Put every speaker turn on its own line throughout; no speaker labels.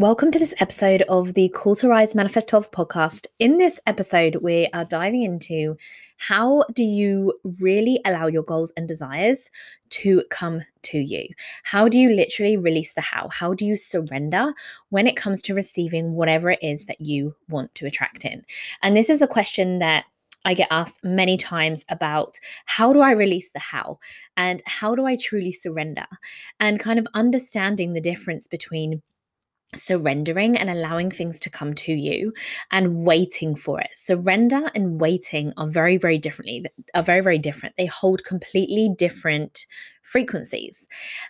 Welcome to this episode of the Call to Rise Manifest 12 podcast. In this episode, we are diving into how do you really allow your goals and desires to come to you? How do you literally release the how? How do you surrender when it comes to receiving whatever it is that you want to attract in? And this is a question that I get asked many times about how do I release the how and how do I truly surrender and kind of understanding the difference between surrendering and allowing things to come to you and waiting for it surrender and waiting are very very differently are very very different they hold completely different frequencies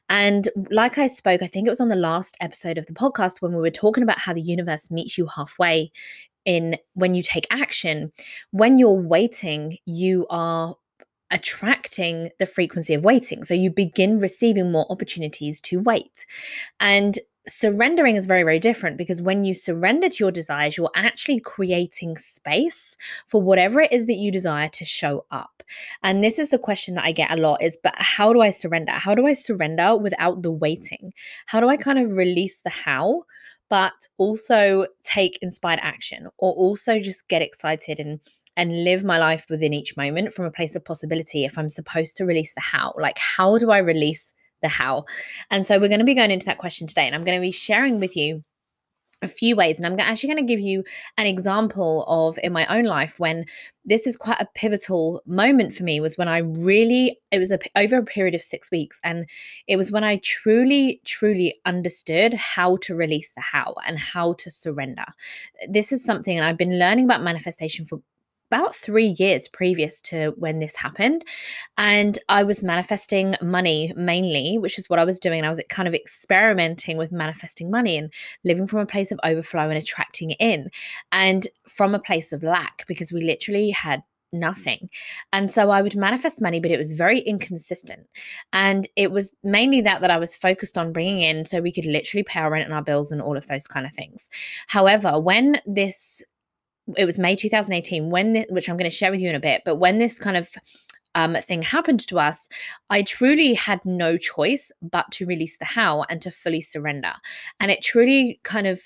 and like i spoke i think it was on the last episode of the podcast when we were talking about how the universe meets you halfway in when you take action when you're waiting you are attracting the frequency of waiting. So you begin receiving more opportunities to wait. And surrendering is very, very different because when you surrender to your desires, you're actually creating space for whatever it is that you desire to show up. And this is the question that I get a lot is, but how do I surrender? How do I surrender without the waiting? How do I kind of release the how? But also take inspired action, or also just get excited and and live my life within each moment from a place of possibility if I'm supposed to release the how. Like, how do I release the how. And so we're going to be going into that question today, and I'm going to be sharing with you a few ways and i'm actually going to give you an example of in my own life when this is quite a pivotal moment for me was when i really it was a, over a period of six weeks and it was when i truly truly understood how to release the how and how to surrender this is something and i've been learning about manifestation for about three years previous to when this happened. And I was manifesting money mainly, which is what I was doing. I was kind of experimenting with manifesting money and living from a place of overflow and attracting it in, and from a place of lack because we literally had nothing. And so I would manifest money, but it was very inconsistent. And it was mainly that that I was focused on bringing in so we could literally pay our rent and our bills and all of those kind of things. However, when this it was May 2018 when this, which I'm going to share with you in a bit, but when this kind of um, thing happened to us, I truly had no choice but to release the how and to fully surrender. And it truly kind of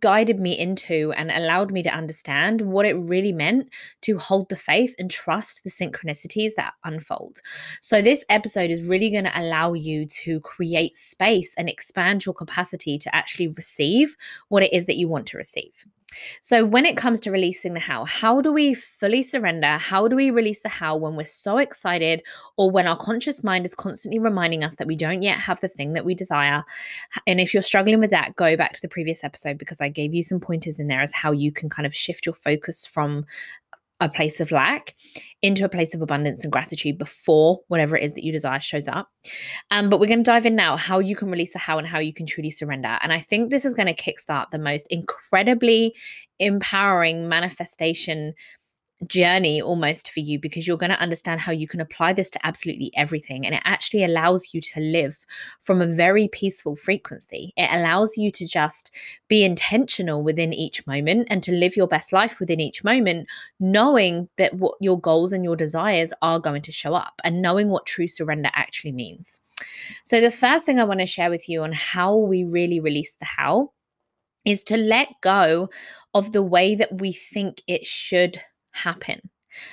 guided me into and allowed me to understand what it really meant to hold the faith and trust the synchronicities that unfold. So, this episode is really going to allow you to create space and expand your capacity to actually receive what it is that you want to receive. So, when it comes to releasing the how, how do we fully surrender? How do we release the how when we're so excited or when our conscious mind is constantly reminding us that we don't yet have the thing that we desire? And if you're struggling with that, go back to the previous episode because I gave you some pointers in there as how you can kind of shift your focus from a place of lack into a place of abundance and gratitude before whatever it is that you desire shows up. Um, but we're going to dive in now how you can release the how and how you can truly surrender. And I think this is going to kickstart the most incredibly empowering manifestation journey almost for you because you're going to understand how you can apply this to absolutely everything. And it actually allows you to live from a very peaceful frequency. It allows you to just be intentional within each moment and to live your best life within each moment, knowing that what your goals and your desires are going to show up and knowing what true surrender actually means. So, the first thing I want to share with you on how we really release the how is to let go of the way that we think it should happen.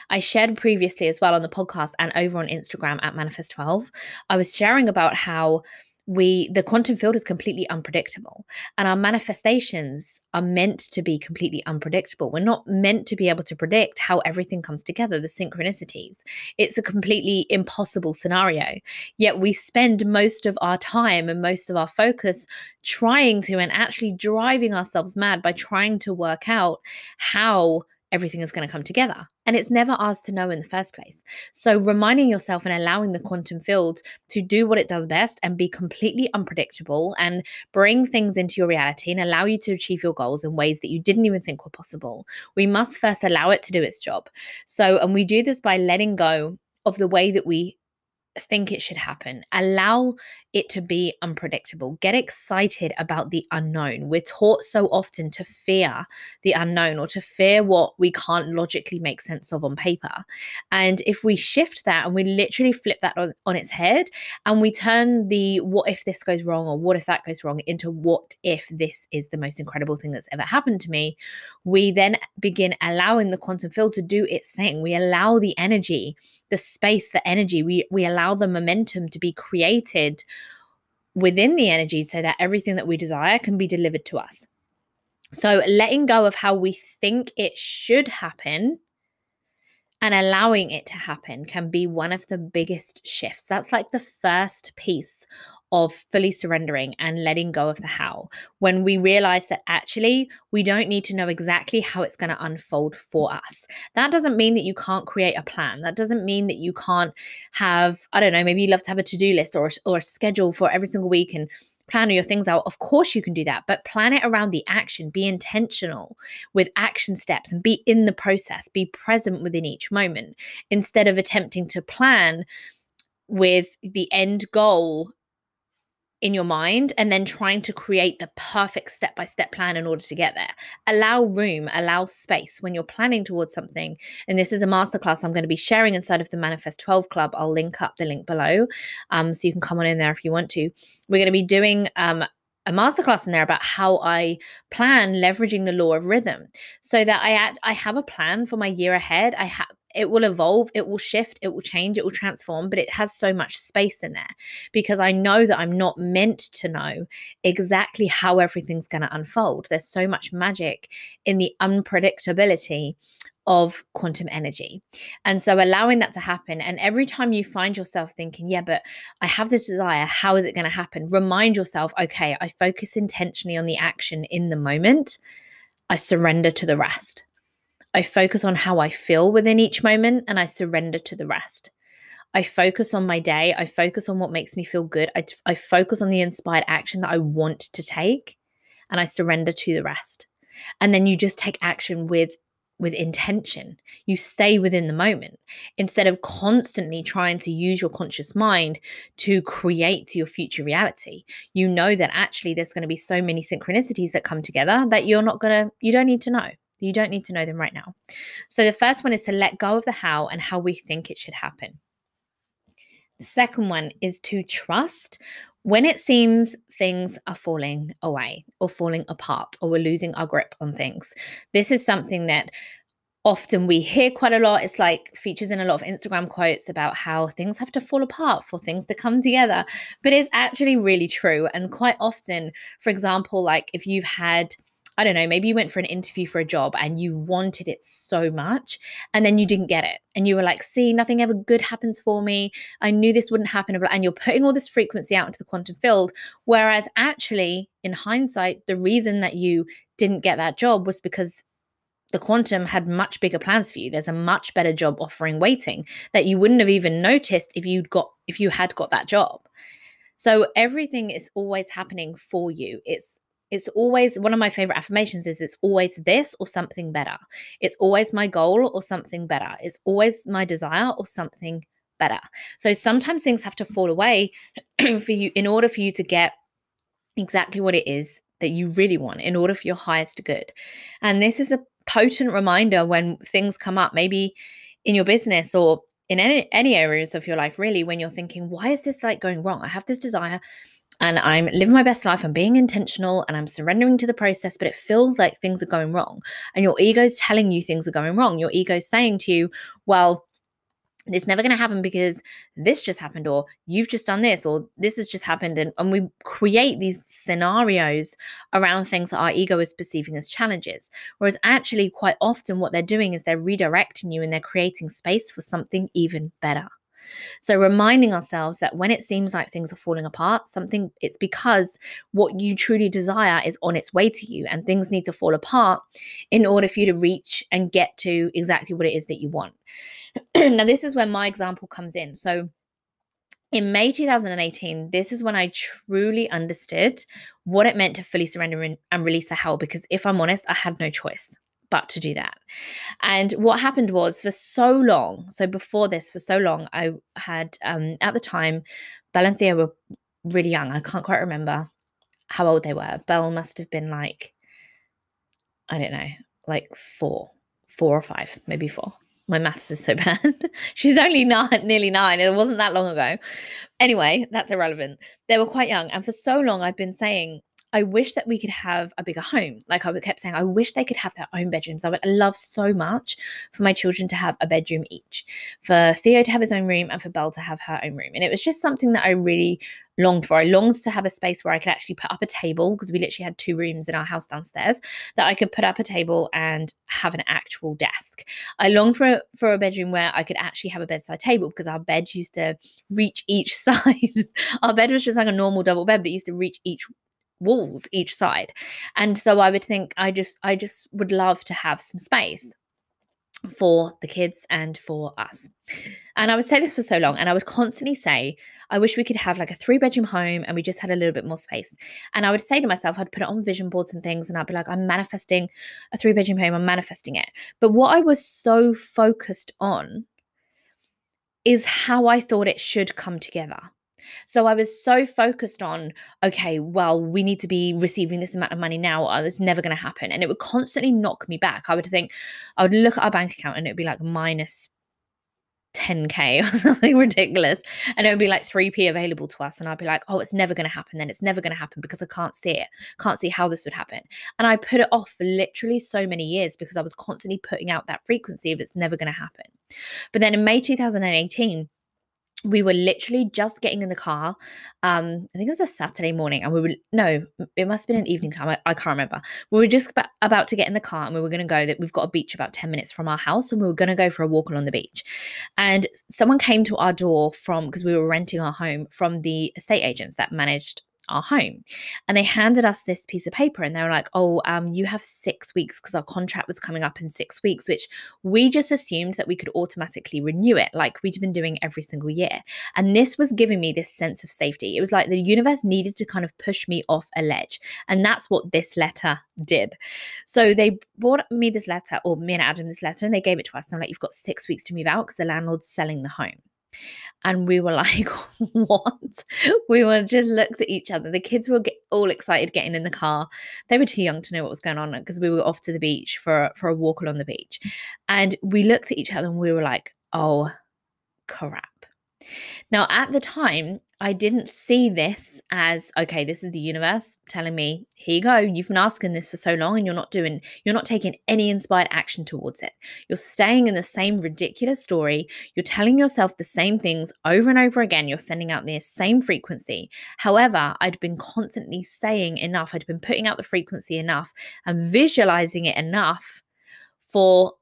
I shared previously as well on the podcast and over on Instagram at Manifest12. I was sharing about how we the quantum field is completely unpredictable and our manifestations are meant to be completely unpredictable we're not meant to be able to predict how everything comes together the synchronicities it's a completely impossible scenario yet we spend most of our time and most of our focus trying to and actually driving ourselves mad by trying to work out how everything is going to come together. And it's never ours to know in the first place. So, reminding yourself and allowing the quantum field to do what it does best and be completely unpredictable and bring things into your reality and allow you to achieve your goals in ways that you didn't even think were possible. We must first allow it to do its job. So, and we do this by letting go of the way that we think it should happen. Allow it to be unpredictable. Get excited about the unknown. We're taught so often to fear the unknown or to fear what we can't logically make sense of on paper. And if we shift that and we literally flip that on, on its head and we turn the what if this goes wrong or what if that goes wrong into what if this is the most incredible thing that's ever happened to me, we then begin allowing the quantum field to do its thing. We allow the energy, the space, the energy, we, we allow the momentum to be created within the energy so that everything that we desire can be delivered to us. So, letting go of how we think it should happen and allowing it to happen can be one of the biggest shifts. That's like the first piece of fully surrendering and letting go of the how. When we realize that actually we don't need to know exactly how it's going to unfold for us. That doesn't mean that you can't create a plan. That doesn't mean that you can't have, I don't know, maybe you love to have a to do list or, or a schedule for every single week and plan your things out. Of course, you can do that, but plan it around the action. Be intentional with action steps and be in the process. Be present within each moment instead of attempting to plan with the end goal in your mind and then trying to create the perfect step by step plan in order to get there. Allow room, allow space when you're planning towards something. And this is a masterclass I'm going to be sharing inside of the Manifest 12 Club. I'll link up the link below um, so you can come on in there if you want to. We're going to be doing um, a masterclass in there about how I plan leveraging the law of rhythm so that I add, I have a plan for my year ahead. I have it will evolve, it will shift, it will change, it will transform, but it has so much space in there because I know that I'm not meant to know exactly how everything's going to unfold. There's so much magic in the unpredictability of quantum energy. And so allowing that to happen. And every time you find yourself thinking, yeah, but I have this desire, how is it going to happen? Remind yourself, okay, I focus intentionally on the action in the moment, I surrender to the rest. I focus on how I feel within each moment and I surrender to the rest. I focus on my day. I focus on what makes me feel good. I, I focus on the inspired action that I want to take and I surrender to the rest. And then you just take action with with intention. You stay within the moment instead of constantly trying to use your conscious mind to create your future reality. You know that actually there's going to be so many synchronicities that come together that you're not going to, you don't need to know. You don't need to know them right now. So the first one is to let go of the how and how we think it should happen. The second one is to trust when it seems things are falling away or falling apart or we're losing our grip on things. This is something that often we hear quite a lot. It's like features in a lot of Instagram quotes about how things have to fall apart for things to come together. But it's actually really true. And quite often, for example, like if you've had I don't know, maybe you went for an interview for a job and you wanted it so much and then you didn't get it. And you were like, see, nothing ever good happens for me. I knew this wouldn't happen. And you're putting all this frequency out into the quantum field. Whereas actually, in hindsight, the reason that you didn't get that job was because the quantum had much bigger plans for you there's a much better job offering waiting that you wouldn't have even noticed if you'd got if you had got that job so everything is always happening for you it's it's always one of my favorite affirmations is it's always this or something better. It's always my goal or something better. It's always my desire or something better. So sometimes things have to fall away for you in order for you to get exactly what it is that you really want in order for your highest good. And this is a potent reminder when things come up, maybe in your business or in any, any areas of your life, really, when you're thinking, why is this like going wrong? I have this desire and I'm living my best life. I'm being intentional and I'm surrendering to the process, but it feels like things are going wrong. And your ego's telling you things are going wrong. Your ego's saying to you, well, it's never going to happen because this just happened, or you've just done this, or this has just happened. And, and we create these scenarios around things that our ego is perceiving as challenges. Whereas actually, quite often, what they're doing is they're redirecting you and they're creating space for something even better. So reminding ourselves that when it seems like things are falling apart, something it's because what you truly desire is on its way to you and things need to fall apart in order for you to reach and get to exactly what it is that you want. now this is where my example comes in. So in May 2018, this is when I truly understood what it meant to fully surrender and release the hell. Because if I'm honest, I had no choice but to do that. And what happened was for so long, so before this, for so long, I had um, at the time, Belle and Theo were really young. I can't quite remember how old they were. Belle must have been like, I don't know, like four, four or five, maybe four. My maths is so bad. She's only nine, nearly nine. It wasn't that long ago. Anyway, that's irrelevant. They were quite young. And for so long, I've been saying, I wish that we could have a bigger home. Like I kept saying, I wish they could have their own bedrooms. I would love so much for my children to have a bedroom each, for Theo to have his own room and for Belle to have her own room. And it was just something that I really longed for. I longed to have a space where I could actually put up a table because we literally had two rooms in our house downstairs that I could put up a table and have an actual desk. I longed for for a bedroom where I could actually have a bedside table because our bed used to reach each side. our bed was just like a normal double bed, but it used to reach each walls each side. And so i would think i just i just would love to have some space for the kids and for us. And i would say this for so long and i would constantly say i wish we could have like a three bedroom home and we just had a little bit more space. And i would say to myself i'd put it on vision boards and things and i'd be like i'm manifesting a three bedroom home i'm manifesting it. But what i was so focused on is how i thought it should come together so I was so focused on, okay, well, we need to be receiving this amount of money now, or it's never going to happen. And it would constantly knock me back. I would think, I would look at our bank account and it would be like minus 10k or something ridiculous and it would be like 3p available to us and i'd be like oh it's never going to happen then it's never going to happen because i can't see it can't see how this would happen and i put it off for literally so many years because i was constantly putting out that frequency of it's never going to happen but then in may 2018 we were literally just getting in the car. Um, I think it was a Saturday morning, and we were no, it must have been an evening time. I, I can't remember. We were just about, about to get in the car, and we were going to go. That we've got a beach about ten minutes from our house, and we were going to go for a walk along the beach. And someone came to our door from because we were renting our home from the estate agents that managed our home. And they handed us this piece of paper and they were like, oh, um, you have six weeks because our contract was coming up in six weeks, which we just assumed that we could automatically renew it like we'd been doing every single year. And this was giving me this sense of safety. It was like the universe needed to kind of push me off a ledge. And that's what this letter did. So they brought me this letter, or me and Adam this letter, and they gave it to us. And I'm like, you've got six weeks to move out because the landlord's selling the home. And we were like, what? We were just looked at each other. The kids were all excited getting in the car. They were too young to know what was going on because we were off to the beach for, for a walk along the beach. And we looked at each other and we were like, oh, crap. Now, at the time, I didn't see this as okay, this is the universe telling me, here you go, you've been asking this for so long and you're not doing, you're not taking any inspired action towards it. You're staying in the same ridiculous story. You're telling yourself the same things over and over again. You're sending out the same frequency. However, I'd been constantly saying enough, I'd been putting out the frequency enough and visualizing it enough for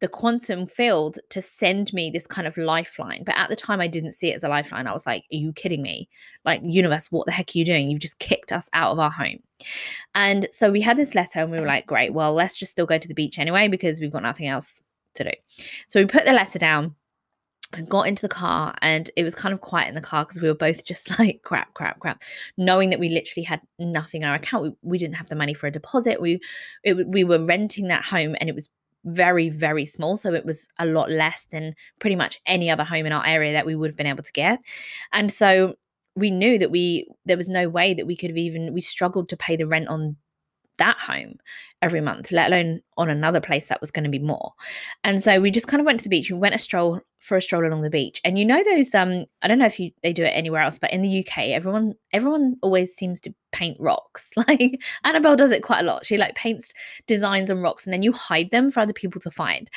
the quantum field to send me this kind of lifeline. But at the time, I didn't see it as a lifeline. I was like, Are you kidding me? Like, universe, what the heck are you doing? You've just kicked us out of our home. And so we had this letter and we were like, Great, well, let's just still go to the beach anyway because we've got nothing else to do. So we put the letter down and got into the car and it was kind of quiet in the car because we were both just like crap crap crap knowing that we literally had nothing in our account we, we didn't have the money for a deposit we it, we were renting that home and it was very, very small. So it was a lot less than pretty much any other home in our area that we would have been able to get. And so we knew that we there was no way that we could have even we struggled to pay the rent on that home every month, let alone on another place that was going to be more. And so we just kind of went to the beach. We went a stroll for a stroll along the beach. And you know those um I don't know if you they do it anywhere else, but in the UK, everyone everyone always seems to paint rocks. Like Annabelle does it quite a lot. She like paints designs on rocks and then you hide them for other people to find.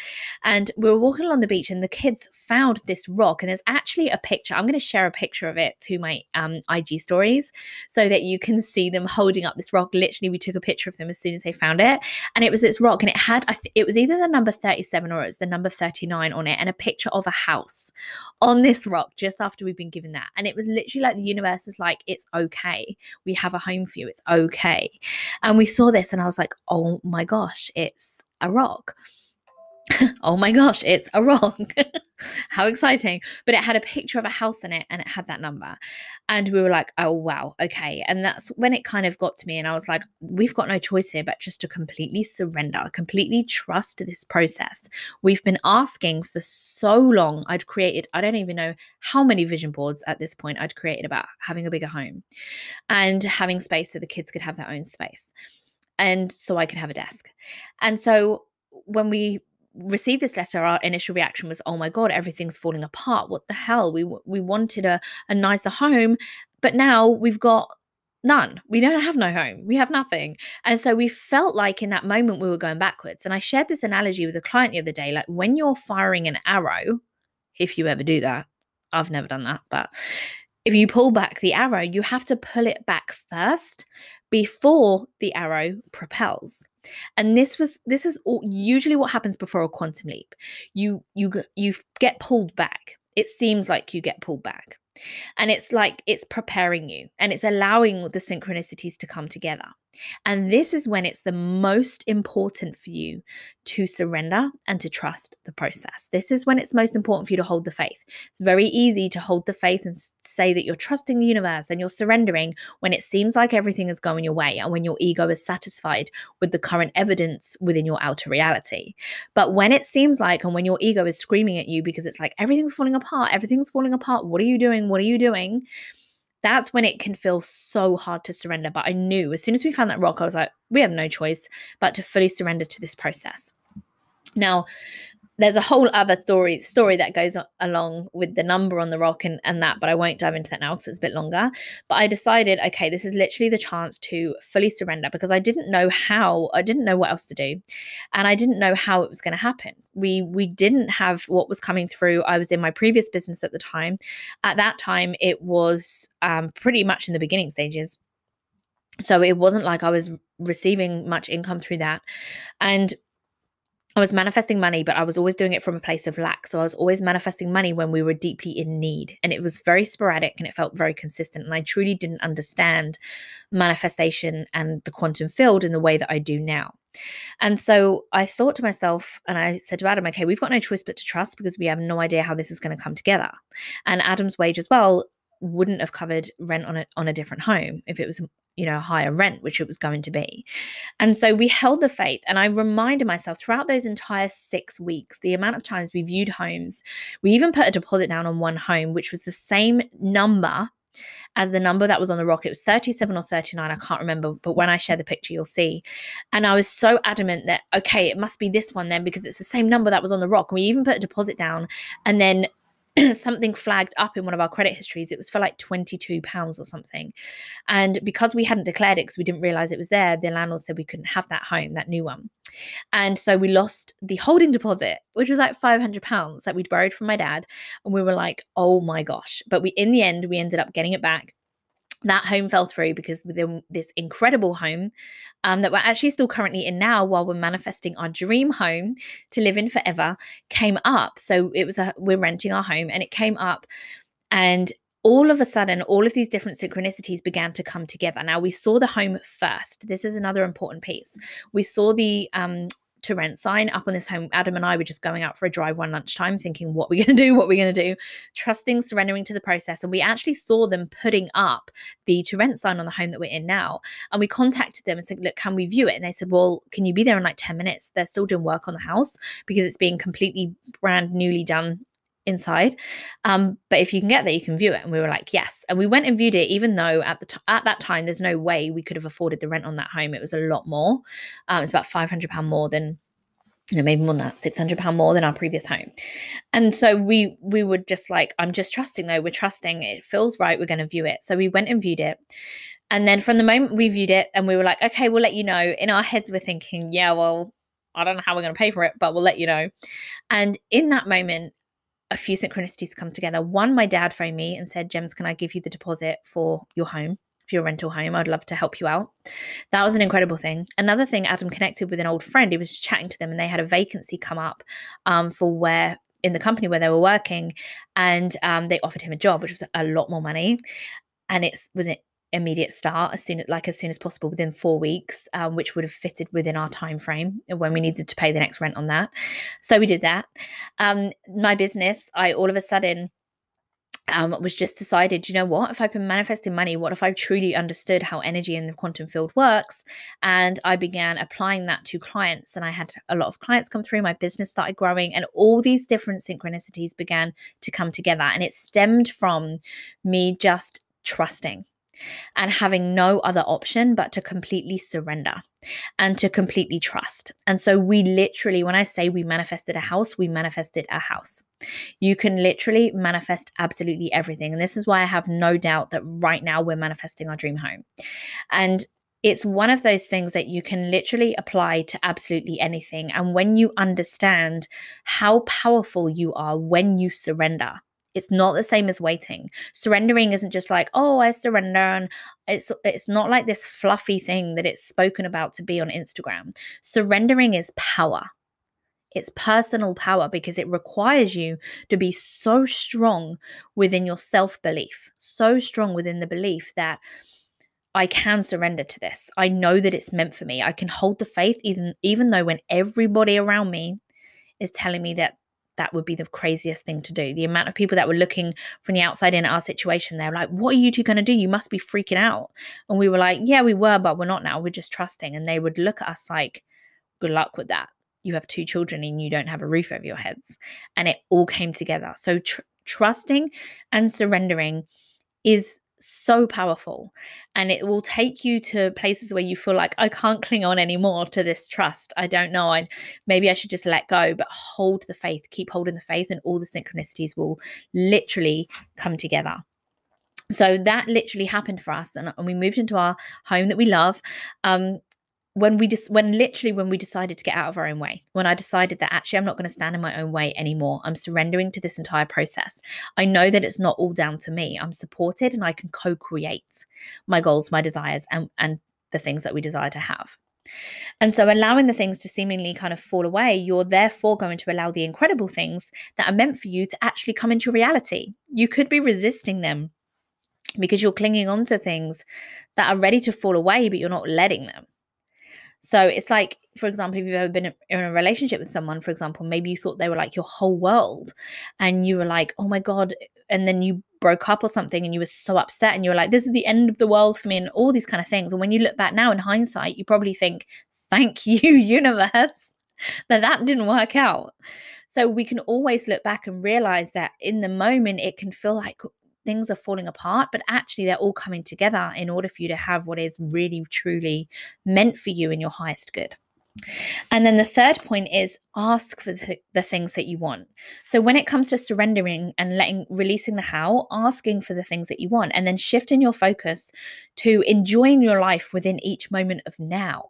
And we were walking along the beach and the kids found this rock and there's actually a picture. I'm going to share a picture of it to my um IG stories so that you can see them holding up this rock. Literally we took a picture of them as soon as they found it and it was this rock and it had it was either the number 37 or it was the number 39 on it and a picture of a house on this rock just after we've been given that. And it was literally like the universe is like it's okay. We have a home for you. It's okay. And we saw this and I was like oh my gosh it's a rock oh my gosh, it's a wrong. How exciting. But it had a picture of a house in it and it had that number. And we were like, oh, wow, okay. And that's when it kind of got to me. And I was like, we've got no choice here but just to completely surrender, completely trust this process. We've been asking for so long. I'd created, I don't even know how many vision boards at this point I'd created about having a bigger home and having space so the kids could have their own space. And so I could have a desk. And so when we received this letter, our initial reaction was, "Oh my god, everything's falling apart. What the hell? We we wanted a a nicer home, but now we've got none. We don't have no home. We have nothing." And so we felt like in that moment we were going backwards. And I shared this analogy with a client the other day, like when you're firing an arrow, if you ever do that, I've never done that, but if you pull back the arrow, you have to pull it back first before the arrow propels and this was this is all, usually what happens before a quantum leap. You you you get pulled back. It seems like you get pulled back. And it's like it's preparing you and it's allowing the synchronicities to come together. And this is when it's the most important for you to surrender and to trust the process. This is when it's most important for you to hold the faith. It's very easy to hold the faith and say that you're trusting the universe and you're surrendering when it seems like everything is going your way and when your ego is satisfied with the current evidence within your outer reality. But when it seems like, and when your ego is screaming at you because it's like everything's falling apart, everything's falling apart, what are you doing? What are you doing? That's when it can feel so hard to surrender. But I knew as soon as we found that rock, I was like, we have no choice but to fully surrender to this process. Now, there's a whole other story story that goes along with the number on the rock and, and that but i won't dive into that now because it's a bit longer. But i decided okay this is literally the chance to fully surrender because i didn't know how i didn't know what else to do and i didn't know how it was going to happen. We we didn't have what was coming through. I was in my previous business at the time. At that time it was um, pretty much in the beginning stages. So it wasn't like i was receiving much income through that. And I was manifesting money, but I was always doing it from a place of lack. So I was always manifesting money when we were deeply in need. And it was very sporadic and it felt very consistent. And I truly didn't understand manifestation and the quantum field in the way that I do now. And so I thought to myself, and I said to Adam, okay, we've got no choice but to trust because we have no idea how this is going to come together. And Adam's wage as well wouldn't have covered rent on a on a different home if it was you know higher rent which it was going to be and so we held the faith and i reminded myself throughout those entire 6 weeks the amount of times we viewed homes we even put a deposit down on one home which was the same number as the number that was on the rock. It was 37 or 39, I can't remember, but when I share the picture, you'll see. And I was so adamant that, okay, it must be this one then because it's the same number that was on the rock. We even put a deposit down. And then something flagged up in one of our credit histories. It was for like 22 pounds or something. And because we hadn't declared it because we didn't realize it was there, the landlord said we couldn't have that home, that new one. And so we lost the holding deposit, which was like 500 pounds that we'd borrowed from my dad. And we were like, oh my gosh. But we, in the end, we ended up getting it back that home fell through because within this incredible home um, that we're actually still currently in now while we're manifesting our dream home to live in forever came up. So it was a we're renting our home and it came up and all of a sudden all of these different synchronicities began to come together. Now we saw the home first. This is another important piece. We saw the um, to rent sign up on this home. Adam and I were just going out for a drive one lunchtime, thinking, what we're going to do, what we're going to do, trusting, surrendering to the process. And we actually saw them putting up the to rent sign on the home that we're in now. And we contacted them and said, look, can we view it? And they said, well, can you be there in like 10 minutes? They're still doing work on the house because it's being completely brand newly done inside. Um, but if you can get there, you can view it. And we were like, yes. And we went and viewed it, even though at the t- at that time, there's no way we could have afforded the rent on that home. It was a lot more. Um, it's about five hundred pound more than. You know, maybe more than that, six hundred pound more than our previous home, and so we we were just like, I'm just trusting though. We're trusting it feels right. We're going to view it. So we went and viewed it, and then from the moment we viewed it, and we were like, okay, we'll let you know. In our heads, we're thinking, yeah, well, I don't know how we're going to pay for it, but we'll let you know. And in that moment, a few synchronicities come together. One, my dad phoned me and said, Gems, can I give you the deposit for your home? For your rental home, I'd love to help you out. That was an incredible thing. Another thing, Adam connected with an old friend. He was chatting to them, and they had a vacancy come up um, for where in the company where they were working, and um, they offered him a job, which was a lot more money, and it was immediate start as soon as like as soon as possible within four weeks um, which would have fitted within our time frame when we needed to pay the next rent on that so we did that um, my business i all of a sudden um, was just decided, you know what, if I've been manifesting money, what if I truly understood how energy in the quantum field works? And I began applying that to clients. And I had a lot of clients come through, my business started growing, and all these different synchronicities began to come together. And it stemmed from me just trusting and having no other option but to completely surrender and to completely trust. And so we literally, when I say we manifested a house, we manifested a house. You can literally manifest absolutely everything. And this is why I have no doubt that right now we're manifesting our dream home. And it's one of those things that you can literally apply to absolutely anything. And when you understand how powerful you are when you surrender, it's not the same as waiting. Surrendering isn't just like, oh, I surrender. And it's it's not like this fluffy thing that it's spoken about to be on Instagram. Surrendering is power. It's personal power because it requires you to be so strong within your self belief, so strong within the belief that I can surrender to this. I know that it's meant for me. I can hold the faith even even though when everybody around me is telling me that that would be the craziest thing to do. The amount of people that were looking from the outside in our situation, they're like, What are you two going to do? You must be freaking out. And we were like, Yeah, we were, but we're not now. We're just trusting. And they would look at us like, Good luck with that. You have two children and you don't have a roof over your heads. And it all came together. So, tr- trusting and surrendering is so powerful and it will take you to places where you feel like I can't cling on anymore to this trust. I don't know. I maybe I should just let go, but hold the faith, keep holding the faith and all the synchronicities will literally come together. So that literally happened for us and, and we moved into our home that we love. Um, when we just when literally when we decided to get out of our own way when i decided that actually i'm not going to stand in my own way anymore. I'm surrendering to this entire process. I know that it's not all down to me. I'm supported and i can co-create my goals my desires and and the things that we desire to have. And so allowing the things to seemingly kind of fall away you're therefore going to allow the incredible things that are meant for you to actually come into reality. You could be resisting them because you're clinging on to things that are ready to fall away but you're not letting them so it's like, for example, if you've ever been in a relationship with someone, for example, maybe you thought they were like your whole world and you were like, oh my God. And then you broke up or something and you were so upset and you were like, this is the end of the world for me and all these kind of things. And when you look back now in hindsight, you probably think, thank you, universe, that that didn't work out. So we can always look back and realize that in the moment, it can feel like things are falling apart, but actually they're all coming together in order for you to have what is really, truly meant for you in your highest good. And then the third point is ask for the, the, things that you want. So when it comes to surrendering and letting releasing the how, asking for the things that you want and then shifting your focus to enjoying your life within each moment of now.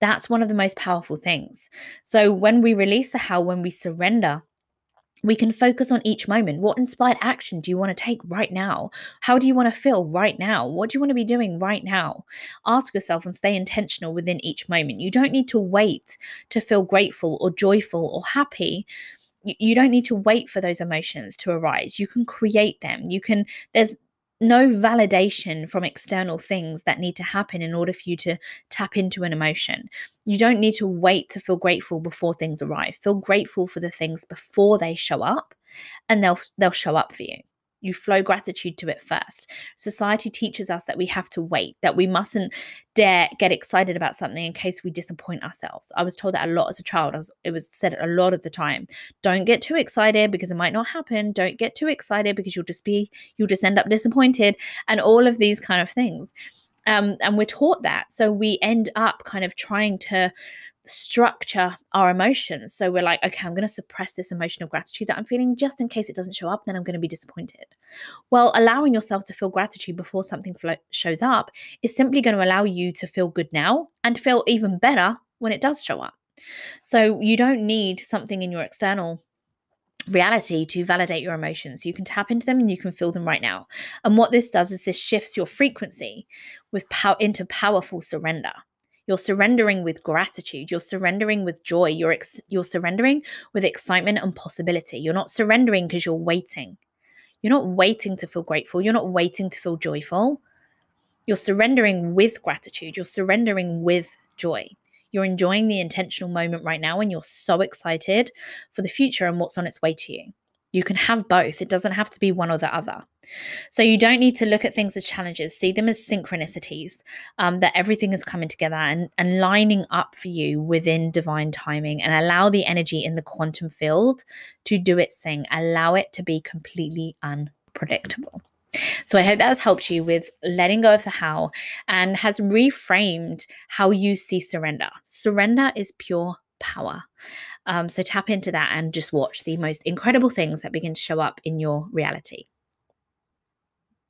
That's one of the most powerful things. So when we release the how, when we surrender, we can focus on each moment. What inspired action do you want to take right now? How do you want to feel right now? What do you want to be doing right now? Ask yourself and stay intentional within each moment. You don't need to wait to feel grateful or joyful or happy. You don't need to wait for those emotions to arise. You can create them. You can, there's, no validation from external things that need to happen in order for you to tap into an emotion. You don't need to wait to feel grateful before things arrive. Feel grateful for the things before they show up and they'll they'll show up for you you flow gratitude to it first. Society teaches us that we have to wait, that we mustn't dare get excited about something in case we disappoint ourselves. I was told that a lot as a child. Was, it was said a lot of the time. Don't get too excited because it might not happen. Don't get too excited because you'll just be, you'll just end up disappointed, and all of these kind of things. Um, and we're taught that. So we end up kind of trying to structure our emotions. So we're like, okay, I'm going to suppress this emotion of gratitude that I'm feeling just in case it doesn't show up, then I'm going to be disappointed. Well, allowing yourself to feel gratitude before something flo- shows up is simply going to allow you to feel good now and feel even better when it does show up. So you don't need something in your external reality to validate your emotions. You can tap into them and you can feel them right now. And what this does is this shifts your frequency with power into powerful surrender. You're surrendering with gratitude. You're surrendering with joy. You're ex- you're surrendering with excitement and possibility. You're not surrendering because you're waiting. You're not waiting to feel grateful. You're not waiting to feel joyful. You're surrendering with gratitude, you're surrendering with joy. You're enjoying the intentional moment right now and you're so excited for the future and what's on its way to you. You can have both. It doesn't have to be one or the other. So you don't need to look at things as challenges. See them as synchronicities, um, that everything is coming together and, and lining up for you within divine timing and allow the energy in the quantum field to do its thing. Allow it to be completely unpredictable. So I hope that has helped you with letting go of the how and has reframed how you see surrender. Surrender is pure power. Um, so tap into that and just watch the most incredible things that begin to show up in your reality.